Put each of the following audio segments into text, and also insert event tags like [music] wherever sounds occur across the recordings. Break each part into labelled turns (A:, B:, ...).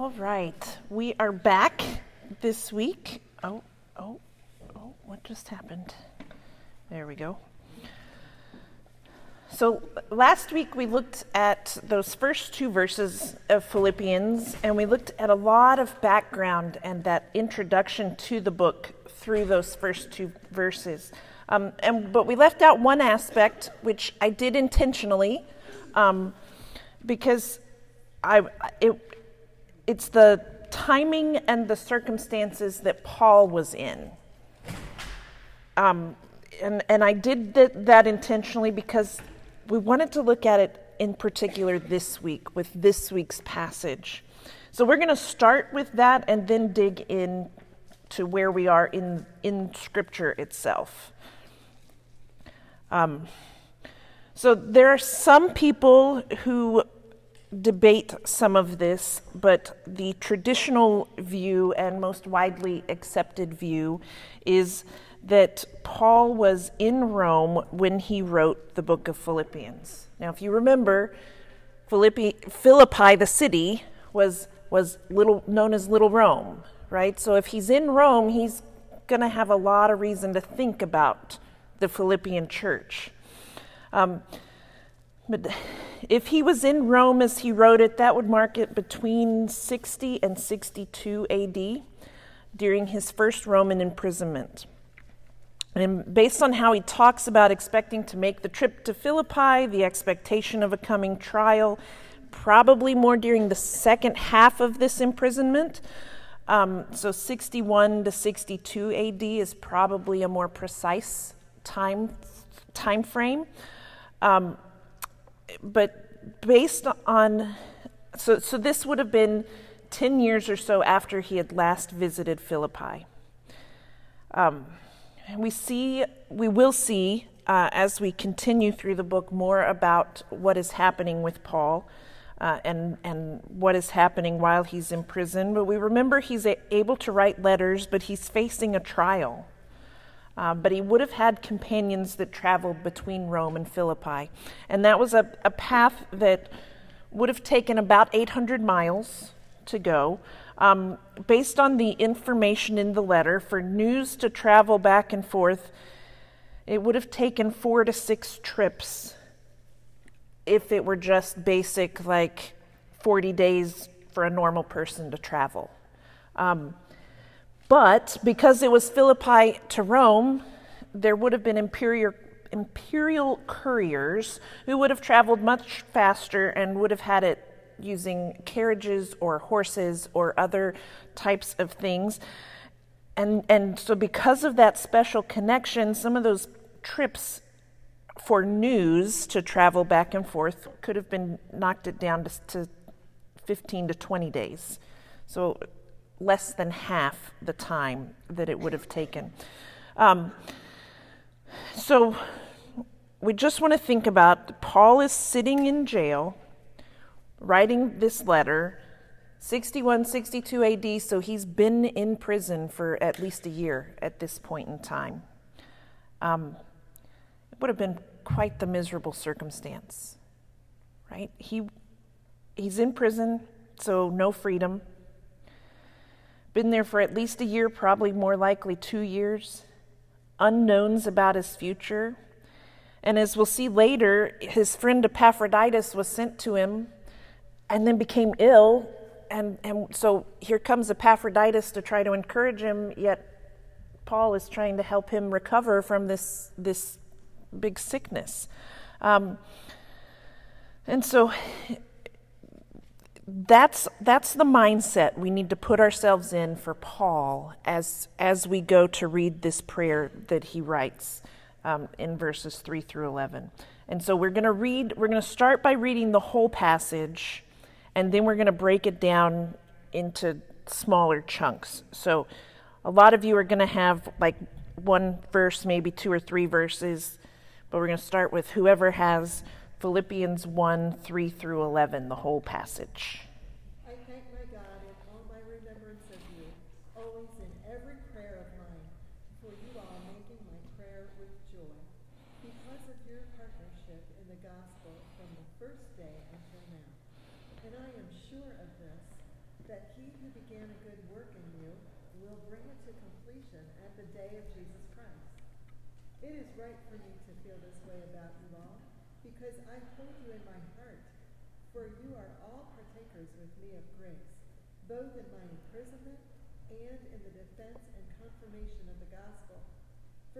A: All right, we are back this week. Oh, oh, oh, what just happened? There we go. So, last week we looked at those first two verses of Philippians, and we looked at a lot of background and that introduction to the book through those first two verses. Um, and, but we left out one aspect, which I did intentionally, um, because I, it, it's the timing and the circumstances that Paul was in. Um, and, and I did th- that intentionally because we wanted to look at it in particular this week with this week's passage. So we're going to start with that and then dig in to where we are in, in Scripture itself. Um, so there are some people who debate some of this, but the traditional view and most widely accepted view is that Paul was in Rome when he wrote the book of Philippians. Now, if you remember, Philippi, Philippi, the city, was, was little, known as Little Rome, right? So if he's in Rome, he's going to have a lot of reason to think about the Philippian church. Um, but if he was in Rome as he wrote it, that would mark it between 60 and 62 AD during his first Roman imprisonment. And based on how he talks about expecting to make the trip to Philippi, the expectation of a coming trial, probably more during the second half of this imprisonment. Um, so 61 to 62 AD is probably a more precise time time frame. Um, but based on so so this would have been 10 years or so after he had last visited Philippi. Um, we see we will see uh, as we continue through the book more about what is happening with Paul. Uh, and and what is happening while he's in prison. But we remember he's a- able to write letters, but he's facing a trial. Uh, but he would have had companions that traveled between Rome and Philippi. And that was a, a path that would have taken about 800 miles to go. Um, based on the information in the letter, for news to travel back and forth, it would have taken four to six trips if it were just basic, like 40 days for a normal person to travel. Um, but because it was Philippi to Rome, there would have been imperial, imperial couriers who would have traveled much faster and would have had it using carriages or horses or other types of things. And, and so, because of that special connection, some of those trips for news to travel back and forth could have been knocked it down to, to 15 to 20 days. So, less than half the time that it would have taken. Um, so we just want to think about Paul is sitting in jail, writing this letter, 61, 62 AD, so he's been in prison for at least a year at this point in time. Um, it would have been quite the miserable circumstance, right? He, he's in prison, so no freedom been there for at least a year, probably more likely two years, unknowns about his future. And as we'll see later, his friend Epaphroditus was sent to him and then became ill. And, and so here comes Epaphroditus to try to encourage him, yet Paul is trying to help him recover from this, this big sickness. Um, and so that's that's the mindset we need to put ourselves in for Paul as as we go to read this prayer that he writes um, in verses three through eleven. And so we're going to read. We're going to start by reading the whole passage, and then we're going to break it down into smaller chunks. So a lot of you are going to have like one verse, maybe two or three verses, but we're going to start with whoever has Philippians 1 3 through 11, the whole passage.
B: I thank my God in all my remembrance of you, always in every prayer of mine, for you all making my prayer with joy, because of your partnership in the gospel from the first day until now. And I am sure of this, that he who began a good work in you will bring it to completion at the day of Jesus Christ. It is right for me to feel this way about you all, because I hold you in my heart, for you are all partakers with me of grace, both in my imprisonment and in the defense and confirmation of the gospel.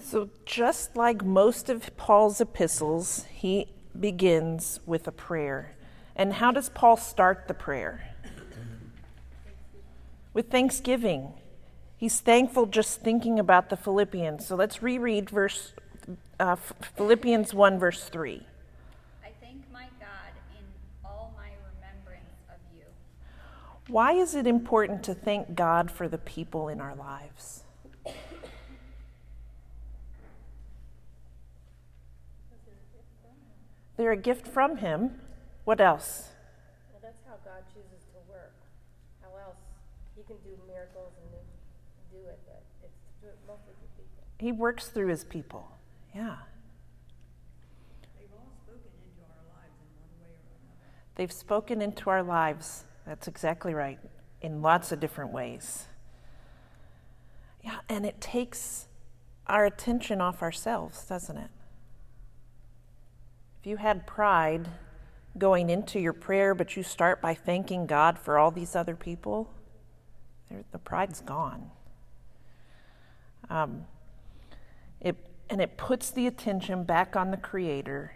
A: So, just like most of Paul's epistles, he begins with a prayer. And how does Paul start the prayer? With thanksgiving. He's thankful just thinking about the Philippians. So let's reread verse uh, Philippians 1, verse 3.
C: I thank my God in all my remembrance of you.
A: Why is it important to thank God for the people in our lives? They're a gift from Him. What else?
D: Well, that's how God chooses to work. How else He can do miracles and do it, but it's to do it mostly through people.
A: He works through His people. Yeah.
B: They've all spoken into our lives in one way or another.
A: They've spoken into our lives. That's exactly right. In lots of different ways. Yeah, and it takes our attention off ourselves, doesn't it? If you had pride going into your prayer, but you start by thanking God for all these other people, the pride's gone. Um, it, and it puts the attention back on the Creator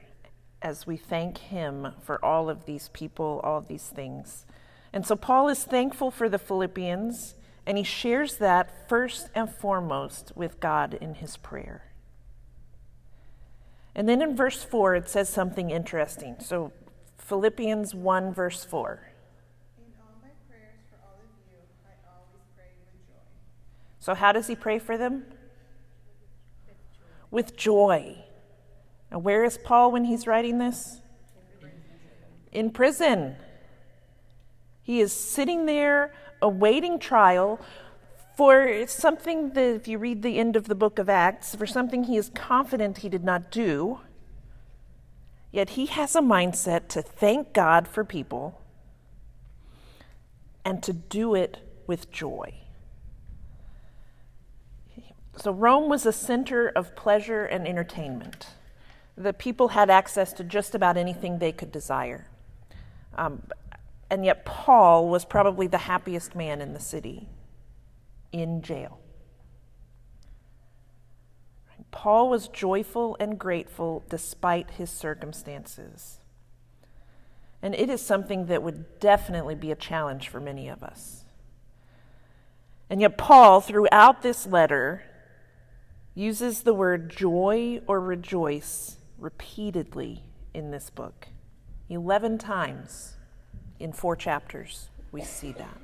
A: as we thank Him for all of these people, all of these things. And so Paul is thankful for the Philippians, and he shares that first and foremost with God in his prayer. And then in verse 4, it says something interesting. So, Philippians 1, verse 4.
B: In all my prayers for all of you, I always pray with joy.
A: So, how does he pray for them? With joy. Now, where is Paul when he's writing this? In prison. He is sitting there awaiting trial for something that, if you read the end of the book of Acts, for something he is confident he did not do. Yet he has a mindset to thank God for people and to do it with joy. So, Rome was a center of pleasure and entertainment. The people had access to just about anything they could desire. Um, and yet, Paul was probably the happiest man in the city in jail. Paul was joyful and grateful despite his circumstances. And it is something that would definitely be a challenge for many of us. And yet, Paul, throughout this letter, uses the word joy or rejoice repeatedly in this book. 11 times in four chapters, we see that.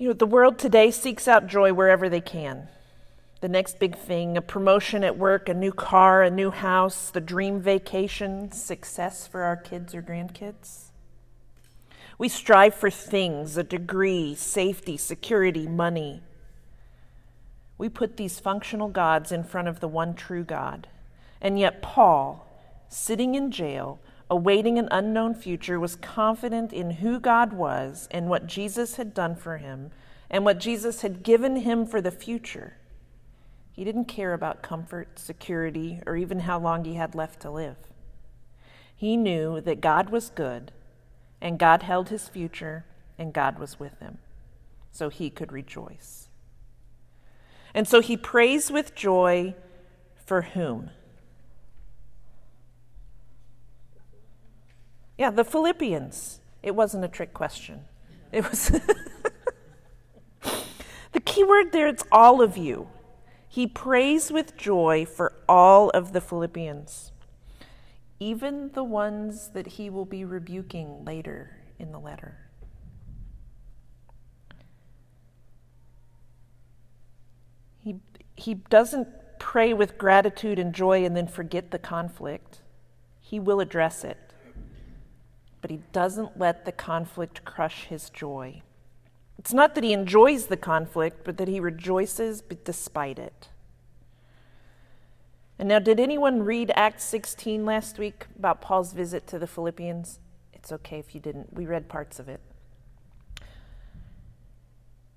A: You know, the world today seeks out joy wherever they can. The next big thing, a promotion at work, a new car, a new house, the dream vacation, success for our kids or grandkids. We strive for things, a degree, safety, security, money. We put these functional gods in front of the one true God. And yet, Paul, sitting in jail, awaiting an unknown future, was confident in who God was and what Jesus had done for him and what Jesus had given him for the future. He didn't care about comfort, security, or even how long he had left to live. He knew that God was good, and God held his future, and God was with him, so he could rejoice. And so he prays with joy for whom? Yeah, the Philippians. It wasn't a trick question. It was [laughs] the key word there, it's all of you. He prays with joy for all of the Philippians, even the ones that he will be rebuking later in the letter. He, he doesn't pray with gratitude and joy and then forget the conflict. He will address it. But he doesn't let the conflict crush his joy. It's not that he enjoys the conflict, but that he rejoices despite it. And now, did anyone read Acts 16 last week about Paul's visit to the Philippians? It's okay if you didn't. We read parts of it.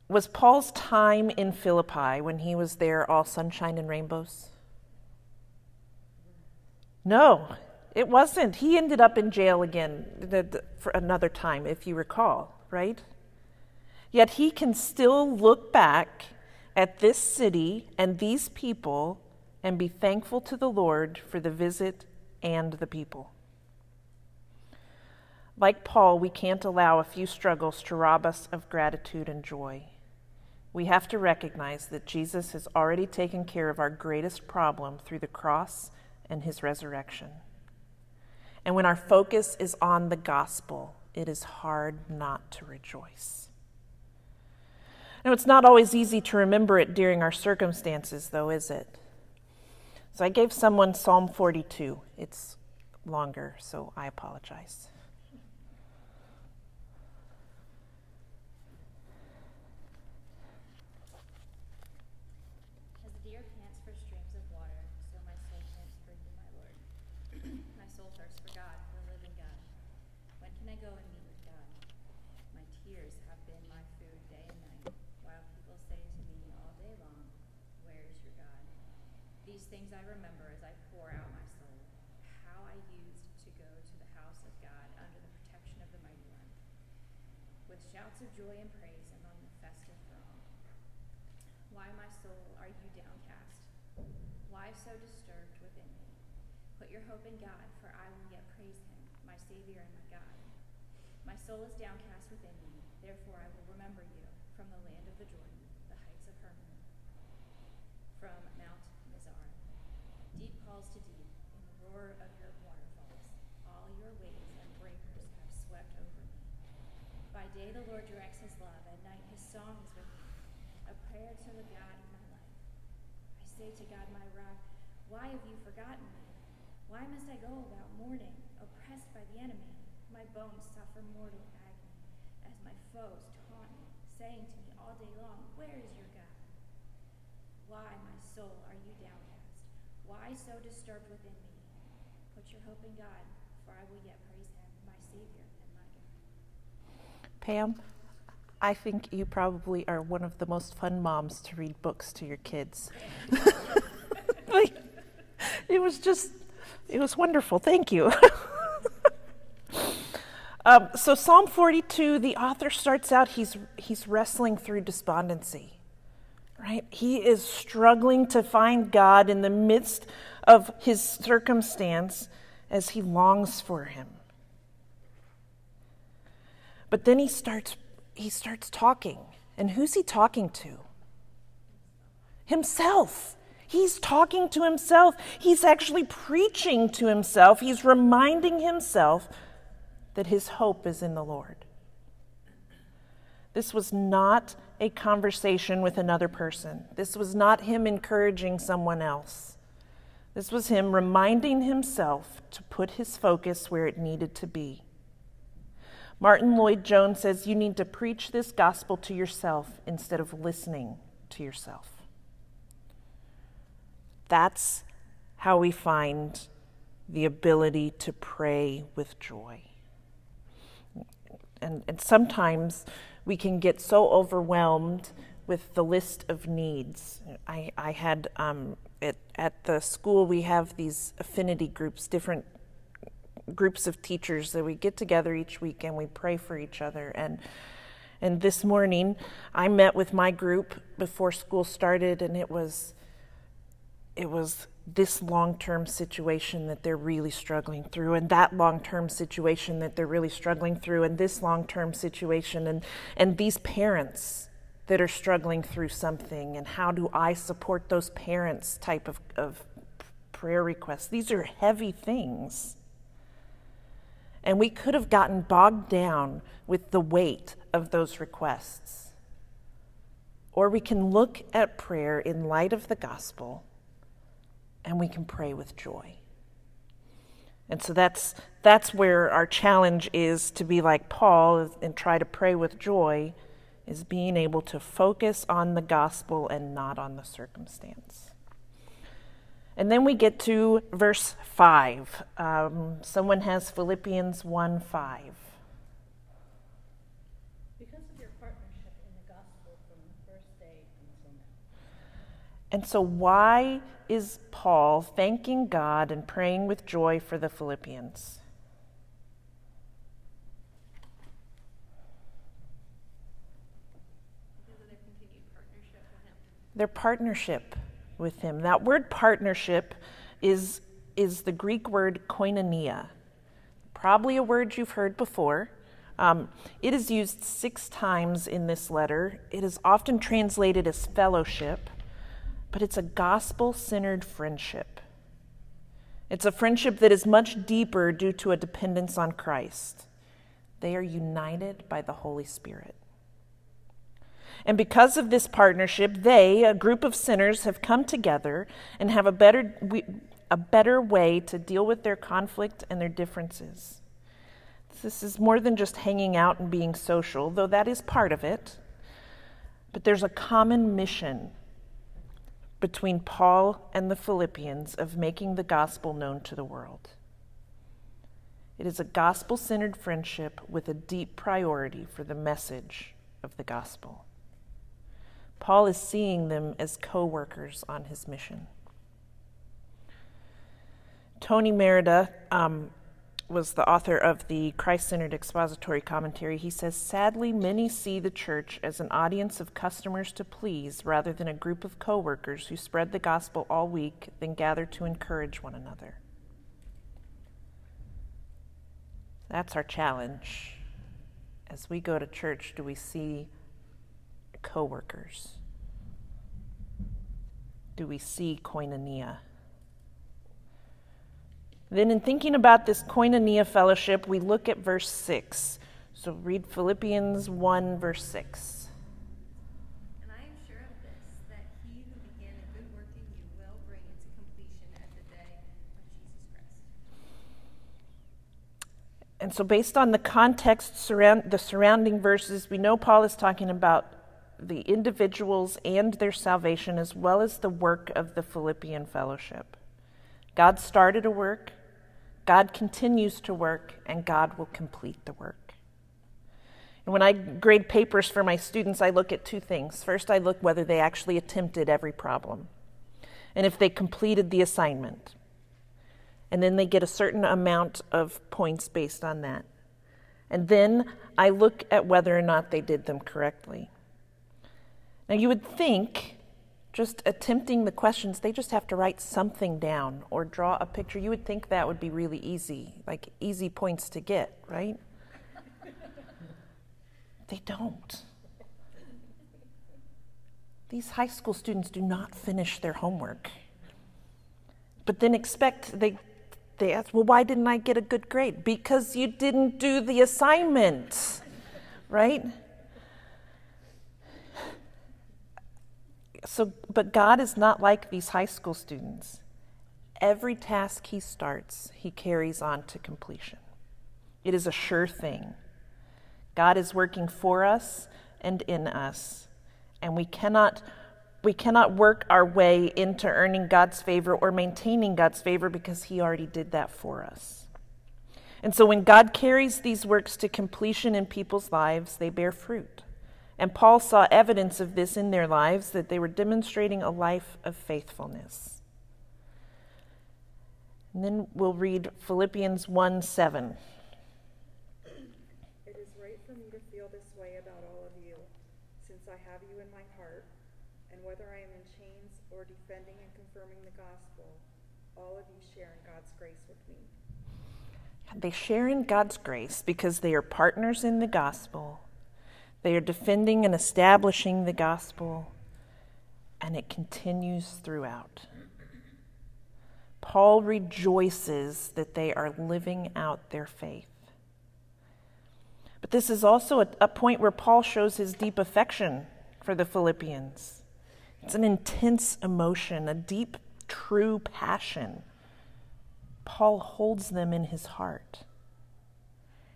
A: Was Paul's time in Philippi when he was there all sunshine and rainbows? No, it wasn't. He ended up in jail again for another time, if you recall, right? Yet he can still look back at this city and these people and be thankful to the Lord for the visit and the people. Like Paul, we can't allow a few struggles to rob us of gratitude and joy. We have to recognize that Jesus has already taken care of our greatest problem through the cross and his resurrection. And when our focus is on the gospel, it is hard not to rejoice. Now, it's not always easy to remember it during our circumstances, though, is it? So I gave someone Psalm 42. It's longer, so I apologize.
E: Soul are you downcast? Why so disturbed within me? Put your hope in God, for I will yet praise him, my savior and my God. My soul is downcast within me. Therefore I will remember you from the land of the Jordan, the heights of Hermon, from Mount Mizar. Deep calls to deep in the roar of your waterfalls. All your waves and breakers have swept over me. Day the Lord directs his love, at night his song is with me, a prayer to the God of my life. I say to God, my rock, why have you forgotten me? Why must I go about mourning, oppressed by the enemy? My bones suffer mortal agony as my foes taunt me, saying to me all day long, Where is your God? Why, my soul, are you downcast? Why so disturbed within me? Put your hope in God, for I will yet praise him, my Savior.
A: Pam, I think you probably are one of the most fun moms to read books to your kids. [laughs] like, it was just, it was wonderful. Thank you. [laughs] Um, so Psalm 42, the author starts out, he's, he's wrestling through despondency, right? He is struggling to find God in the midst of his circumstance as he longs for him. But then he starts, he starts talking. And who's he talking to? Himself. He's talking to himself. He's actually preaching to himself. He's reminding himself that his hope is in the Lord. This was not a conversation with another person. This was not him encouraging someone else. This was him reminding himself to put his focus where it needed to be. Martyn Lloyd-Jones says you need to preach this gospel to yourself instead of listening to yourself. That's how we find the ability to pray with joy and, and sometimes we can get so overwhelmed with the list of needs. I, I had um, at, at the school, we have these affinity groups, different groups of teachers that we get together each week and we pray for each other. And, and this morning, I met with my group before school started, and it was, it was this long term situation that they're really struggling through, and that long term situation that they're really struggling through, and this long term situation, and, and these parents that are struggling through something, and how do I support those parents type of, of prayer requests. These are heavy things. And we could have gotten bogged down with the weight of those requests. Or we can look at prayer in light of the gospel and we can pray with joy. And so that's, that's where our challenge is to be like Paul and try to pray with joy, is being able to focus on the gospel and not on the circumstance. And then we get to verse 5. Um, someone has Philippians 1 5.
F: Because of your partnership in the gospel from the first day until now.
A: And so, why is Paul thanking God and praying with joy for the Philippians?
E: Because of their continued partnership with him.
A: Their partnership with him. That word partnership is, is the Greek word koinonia, probably a word you've heard before. Um, it is used six times in this letter. It is often translated as fellowship but it's a gospel centered friendship. It's a friendship that is much deeper due to a dependence on Christ. They are united by the Holy Spirit. And because of this partnership, they, a group of sinners, have come together and have a better, a better way to deal with their conflict and their differences. This is more than just hanging out and being social, though that is part of it. But there's a common mission between Paul and the Philippians of making the gospel known to the world. It is a gospel centered friendship with a deep priority for the message of the gospel. Paul is seeing them as co workers on his mission. Tony Merida um, was the author of the Christ centered expository commentary, he says Sadly, many see the church as an audience of customers to please rather than a group of co workers who spread the gospel all week, then gather to encourage one another. That's our challenge. As we go to church, do we see co workers? Do we see koinonia? Then, in thinking about this koinonia fellowship, we look at verse 6. So, read Philippians 1, verse 6.
E: And I am sure of this, that he who began a good work in you will bring it to completion at the day of Jesus Christ.
A: And so, based on the context, surround, the surrounding verses, we know Paul is talking about the individuals and their salvation as well as the work of the Philippian fellowship. God started a work, God continues to work, and God will complete the work. And when I grade papers for my students, I look at two things. First, I look whether they actually attempted every problem and if they completed the assignment. And then they get a certain amount of points based on that. And then I look at whether or not they did them correctly. Now, you would think just attempting the questions, they just have to write something down or draw a picture. You would think that would be really easy, like easy points to get, right? they don't. These high school students do not finish their homework. But then expect they they ask, "Well, why didn't I get a good grade?" Because you didn't do the assignment. Right? So, but God is not like these high school students. Every task he starts, he carries on to completion. It is a sure thing. God is working for us and in us, and we cannot we cannot work our way into earning God's favor or maintaining God's favor because he already did that for us. And so when God carries these works to completion in people's lives, they bear fruit. And Paul saw evidence of this in their lives, that they were demonstrating a life of faithfulness. And then we'll read Philippians 1 7.
B: It is right for me to feel this way about all of you, since I have you in my heart, and whether I am in chains or defending and confirming the gospel, all of you share in God's grace with me.
A: They share in God's grace because they are partners in the gospel they are defending and establishing the gospel, and it continues throughout. Paul rejoices that they are living out their faith. But this is also a, a point where Paul shows his deep affection for the Philippians. It's an intense emotion, a deep, true passion. Paul holds them in his heart.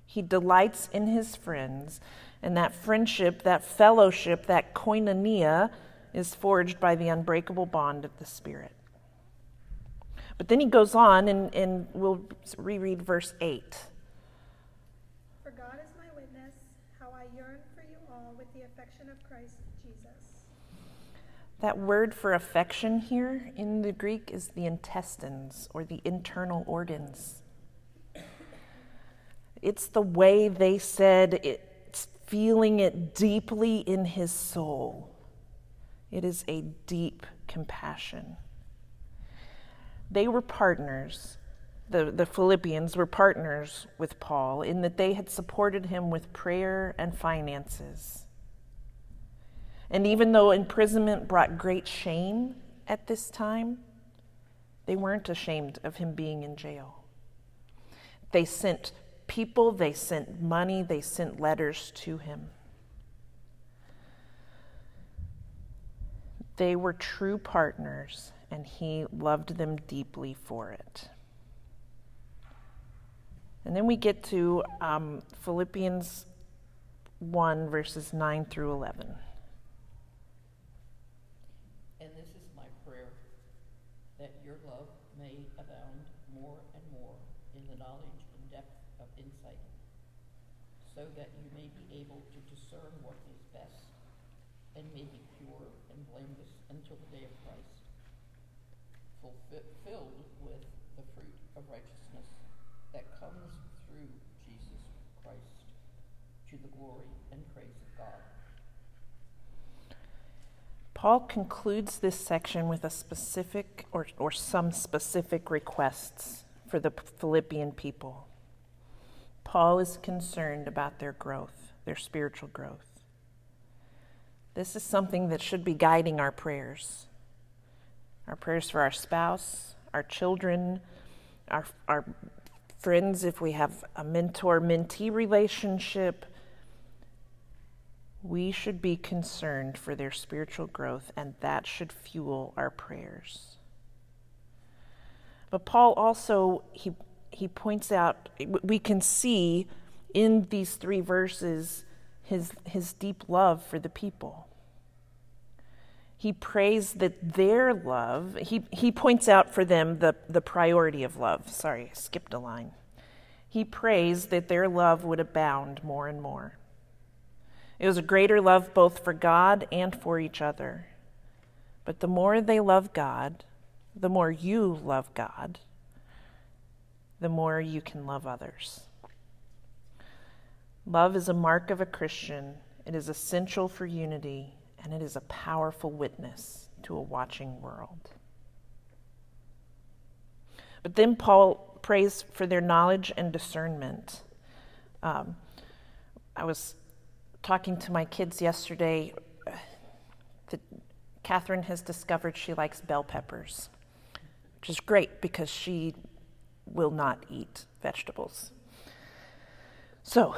A: He delights in his friends, and that friendship, that fellowship, that koinonia is forged by the unbreakable bond of the Spirit. But then he goes on, and, and we'll reread verse 8.
G: For God is my witness, how I yearn for you all with the affection of Christ Jesus.
A: That word for affection here in the Greek is the intestines or the internal organs. It's the way they said feeling it deeply in his soul. It is a deep compassion. They were partners. The, the Philippians were partners with Paul in that they had supported him with prayer and finances. And even though imprisonment brought great shame at this time, they weren't ashamed of him being in jail. They sent people, they sent money, they sent letters to him. They were true partners, and he loved them deeply for it. And then we get to um, Philippians 1, verses 9 through 11.
H: And this is my prayer that your love may abound more and more in the knowledge depth of insight, so that you may be able to discern what is best and may be pure and blameless until the day of Christ, fulfilled with the fruit of righteousness that comes through Jesus Christ to the glory and praise of God.
A: Paul concludes this section with a specific or, or some specific requests for the Philippian people. Paul is concerned about their growth, their spiritual growth. This is something that should be guiding our prayers. Our prayers for our spouse, our children, our, our friends, if we have a mentor mentee relationship. We should be concerned for their spiritual growth, and that should fuel our prayers. But Paul also, he, he points out, we can see in these three verses his, his deep love for the people. He prays that their love, he, he points out for them the, the priority of love. Sorry, I skipped a line. He prays that their love would abound more and more. It was a greater love both for God and for each other. But the more they love God, the more you love God, the more you can love others. Love is a mark of a Christian, it is essential for unity, and it is a powerful witness to a watching world. But then Paul prays for their knowledge and discernment. Um, I was talking to my kids yesterday. That Catherine has discovered she likes bell peppers, which is great because she will not eat vegetables. So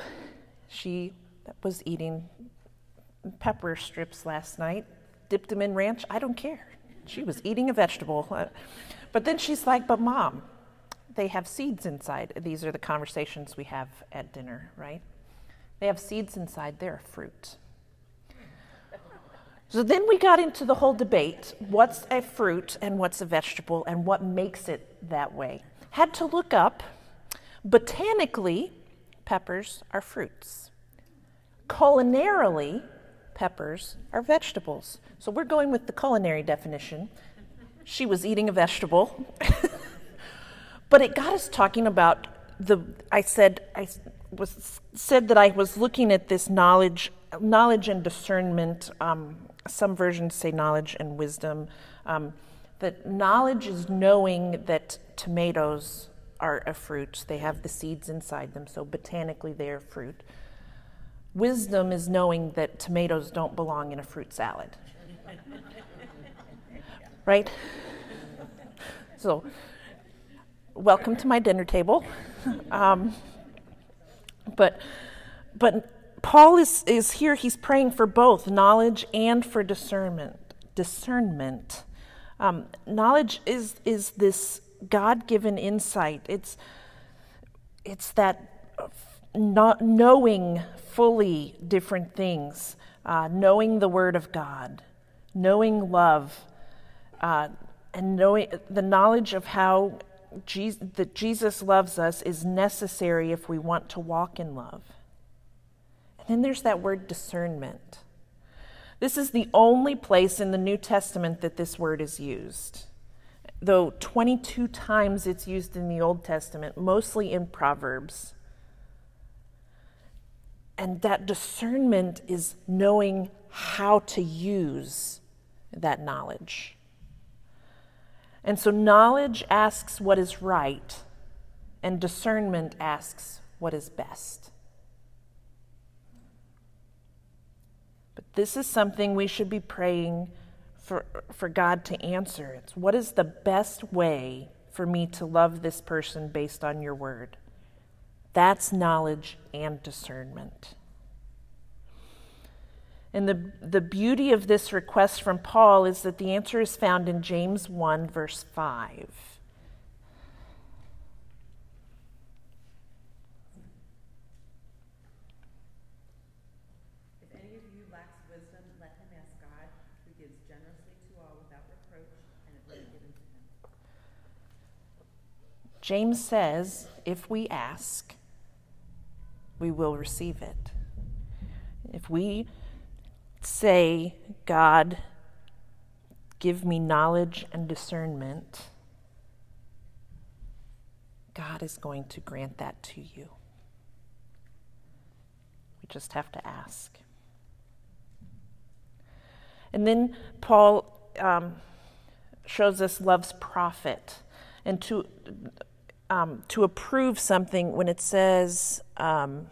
A: she was eating pepper strips last night, dipped them in ranch. I don't care. She was eating a vegetable. [laughs] But then she's like, But mom, they have seeds inside. These are the conversations we have at dinner, right? They have seeds inside, they're a fruit. So then we got into the whole debate what's a fruit and what's a vegetable and what makes it that way. Had to look up. Botanically, peppers are fruits. Culinarily, peppers are vegetables. So we're going with the culinary definition. She was eating a vegetable. [laughs] but it got us talking about the I said I was said that I was looking at this knowledge knowledge and discernment um, some versions say knowledge and wisdom um, that knowledge is knowing that tomatoes are a fruit they have the seeds inside them so botanically they're fruit Wisdom is knowing that tomatoes don't belong in a fruit salad. [laughs] right? So, welcome to my dinner table. [laughs] Um, but but Paul is, is here, he's praying for both knowledge and for discernment. Discernment. Um, knowledge is, is this God given insight. It's, it's that not knowing fully different things, uh, knowing the Word of God, knowing love, uh, and knowing the knowledge of how that Jesus loves us is necessary if we want to walk in love. And then there's that word discernment. This is the only place in the New Testament that this word is used. Though 22 times it's used in the Old Testament, mostly in Proverbs. And that discernment is knowing how to use that knowledge. And so knowledge asks what is right, and discernment asks what is best. This is something we should be praying for, for God to answer. It's what is the best way for me to love this person based on your word? That's knowledge and discernment. And the, the beauty of this request from Paul is that the answer is found in James 1, verse 5.
I: If any of you lacks wisdom, let him ask God, who gives generously to all without reproach, and it will be given to him.
A: James says, if we ask, we will receive it. If we say, God, give me knowledge and discernment, God is going to grant that to you. We just have to ask. And then Paul um, shows us love's profit. And to, um, to approve something, when it says, um,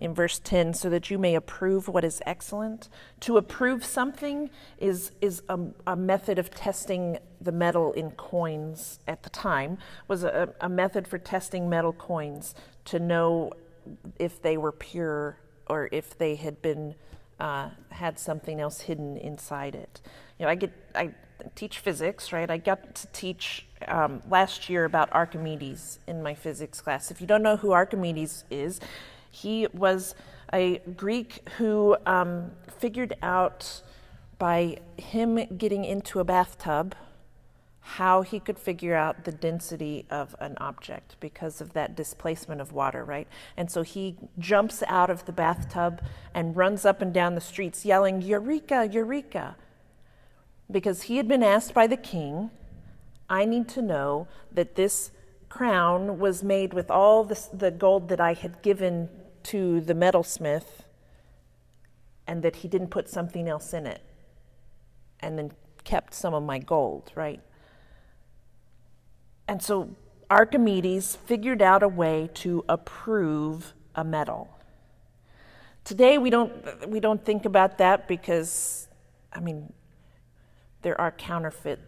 A: in verse 10 so that you may approve what is excellent. To approve something is, is a, a method of testing the metal in coins at the time was a, a method for testing metal coins to know if they were pure or if they had been uh, had something else hidden inside it. You know i get i teach physics right i got to teach um, last year about archimedes in my physics class if you don't know who archimedes is he was a Greek who um, figured out by him getting into a bathtub how he could figure out the density of an object because of that displacement of water, right? And so he jumps out of the bathtub and runs up and down the streets yelling, Eureka, Eureka! Because he had been asked by the king, I need to know that this crown was made with all this, the gold that I had given to the metalsmith and that he didn't put something else in it and then kept some of my gold, right? And so Archimedes figured out a way to approve a metal. Today we don't we don't think about that because I mean there are counterfeit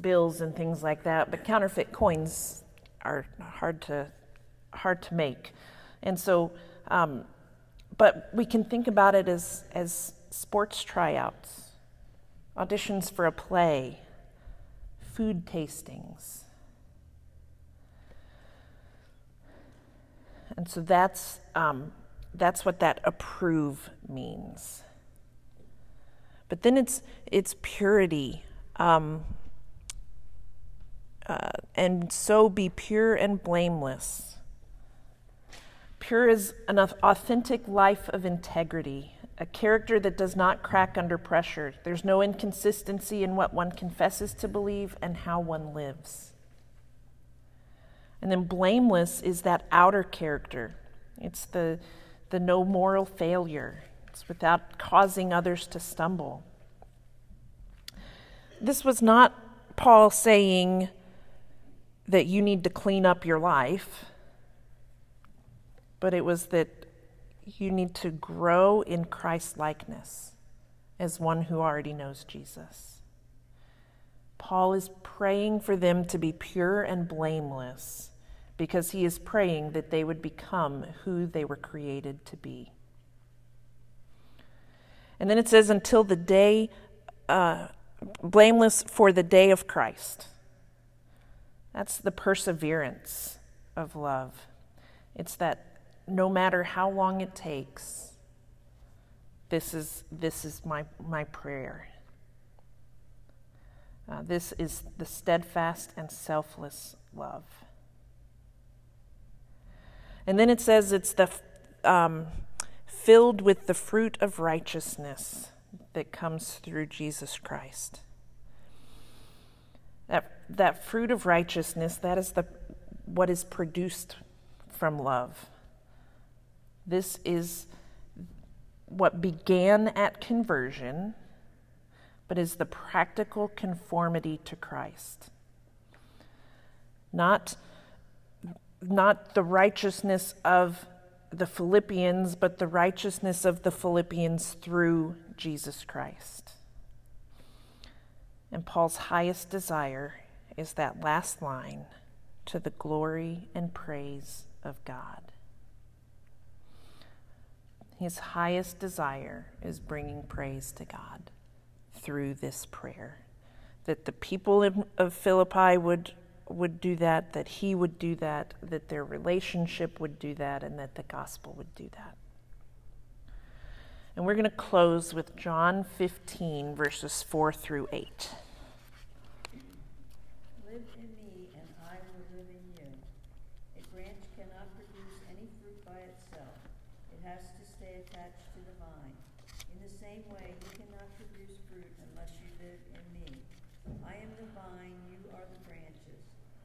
A: bills and things like that, but counterfeit coins are hard to hard to make. And so um, but we can think about it as, as sports tryouts, auditions for a play, food tastings. And so that's, um, that's what that approve means. But then it's, it's purity. Um, uh, and so be pure and blameless Pure is an authentic life of integrity, a character that does not crack under pressure. There's no inconsistency in what one confesses to believe and how one lives. And then blameless is that outer character. It's the, the no moral failure. It's without causing others to stumble. This was not Paul saying that you need to clean up your life but it was that you need to grow in Christ likeness as one who already knows Jesus. Paul is praying for them to be pure and blameless because he is praying that they would become who they were created to be. And then it says, until the day, uh, blameless for the day of Christ. That's the perseverance of love. It's that no matter how long it takes, this is, this is my, my prayer. Uh, this is the steadfast and selfless love. And then it says it's the um, filled with the fruit of righteousness that comes through Jesus Christ. That, that fruit of righteousness, that is the, what is produced from love. This is what began at conversion, but is the practical conformity to Christ. Not, not the righteousness of the Philippians, but the righteousness of the Philippians through Jesus Christ. And Paul's highest desire is that last line to the glory and praise of God. His highest desire is bringing praise to God through this prayer. That the people of, Philippi would, would do that, that he would do that, that their relationship would do that, and that the gospel would do that. And we're going to close with John 15, verses 4 through 8.
H: Live in me, and I will live in you. A branch cannot produce any fruit by itself, it has to stay attached to the vine. In the same way, you cannot produce fruit unless you live in me. I am the vine, you are the branches.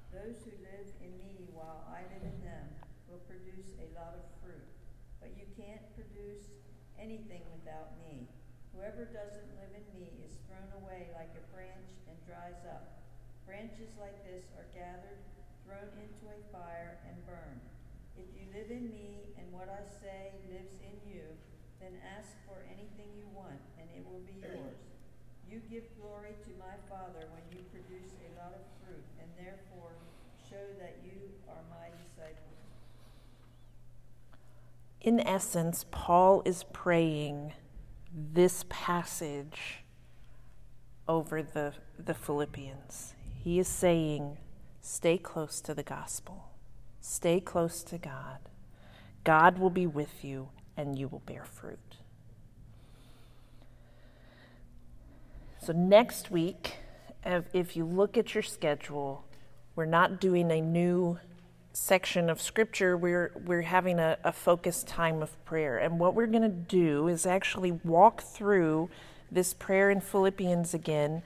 H: Those who live in me while I live in them will produce a lot of fruit. But you can't produce anything without me. Whoever doesn't live in me is thrown away like a branch and dries up. Branches like this are gathered, thrown into a fire, and burned. If you live in me and what I say lives in you, then ask for anything you want, and it will be yours. You give glory to my Father when you produce a lot of fruit, and therefore show that you are my disciples.
A: In essence, Paul is praying this passage over the, the Philippians. He is saying, stay close to the gospel, stay close to God. God will be with you, and you will bear fruit. So, next week, if you look at your schedule, we're not doing a new section of scripture, we're, we're having a, a focused time of prayer. And what we're going to do is actually walk through this prayer in Philippians again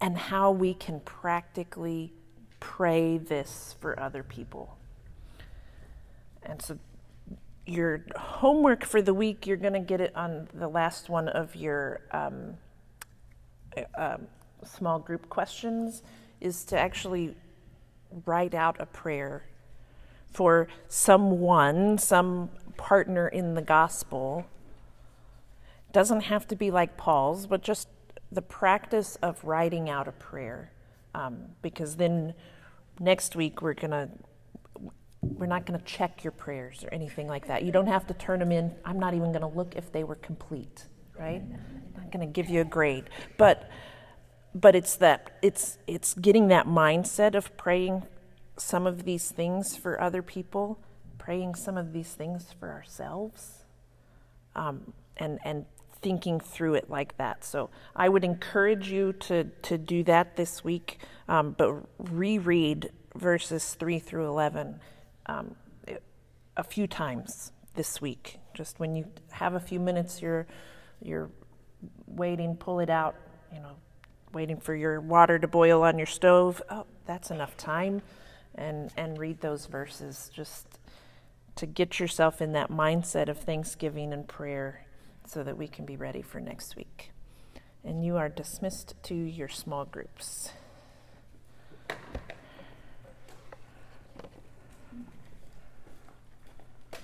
A: and how we can practically pray this for other people. And so, your homework for the week, you're going to get it on the last one of your um, uh, small group questions, is to actually write out a prayer for someone, some partner in the gospel. Doesn't have to be like Paul's, but just the practice of writing out a prayer. Um, because then next week we're gonna we're not going to check your prayers or anything like that. You don't have to turn them in. I'm not even going to look if they were complete, right? I'm not going to give you a grade. But but it's that it's it's getting that mindset of praying some of these things for other people, praying some of these things for ourselves, um, and and thinking through it like that. So I would encourage you to to do that this week, um, but reread verses three through eleven um, a few times this week. Just when you have a few minutes, you're you're waiting, pull it out, you know, waiting for your water to boil on your stove. Oh, that's enough time, and and read those verses just to get yourself in that mindset of thanksgiving and prayer, so that we can be ready for next week. And you are dismissed to your small groups.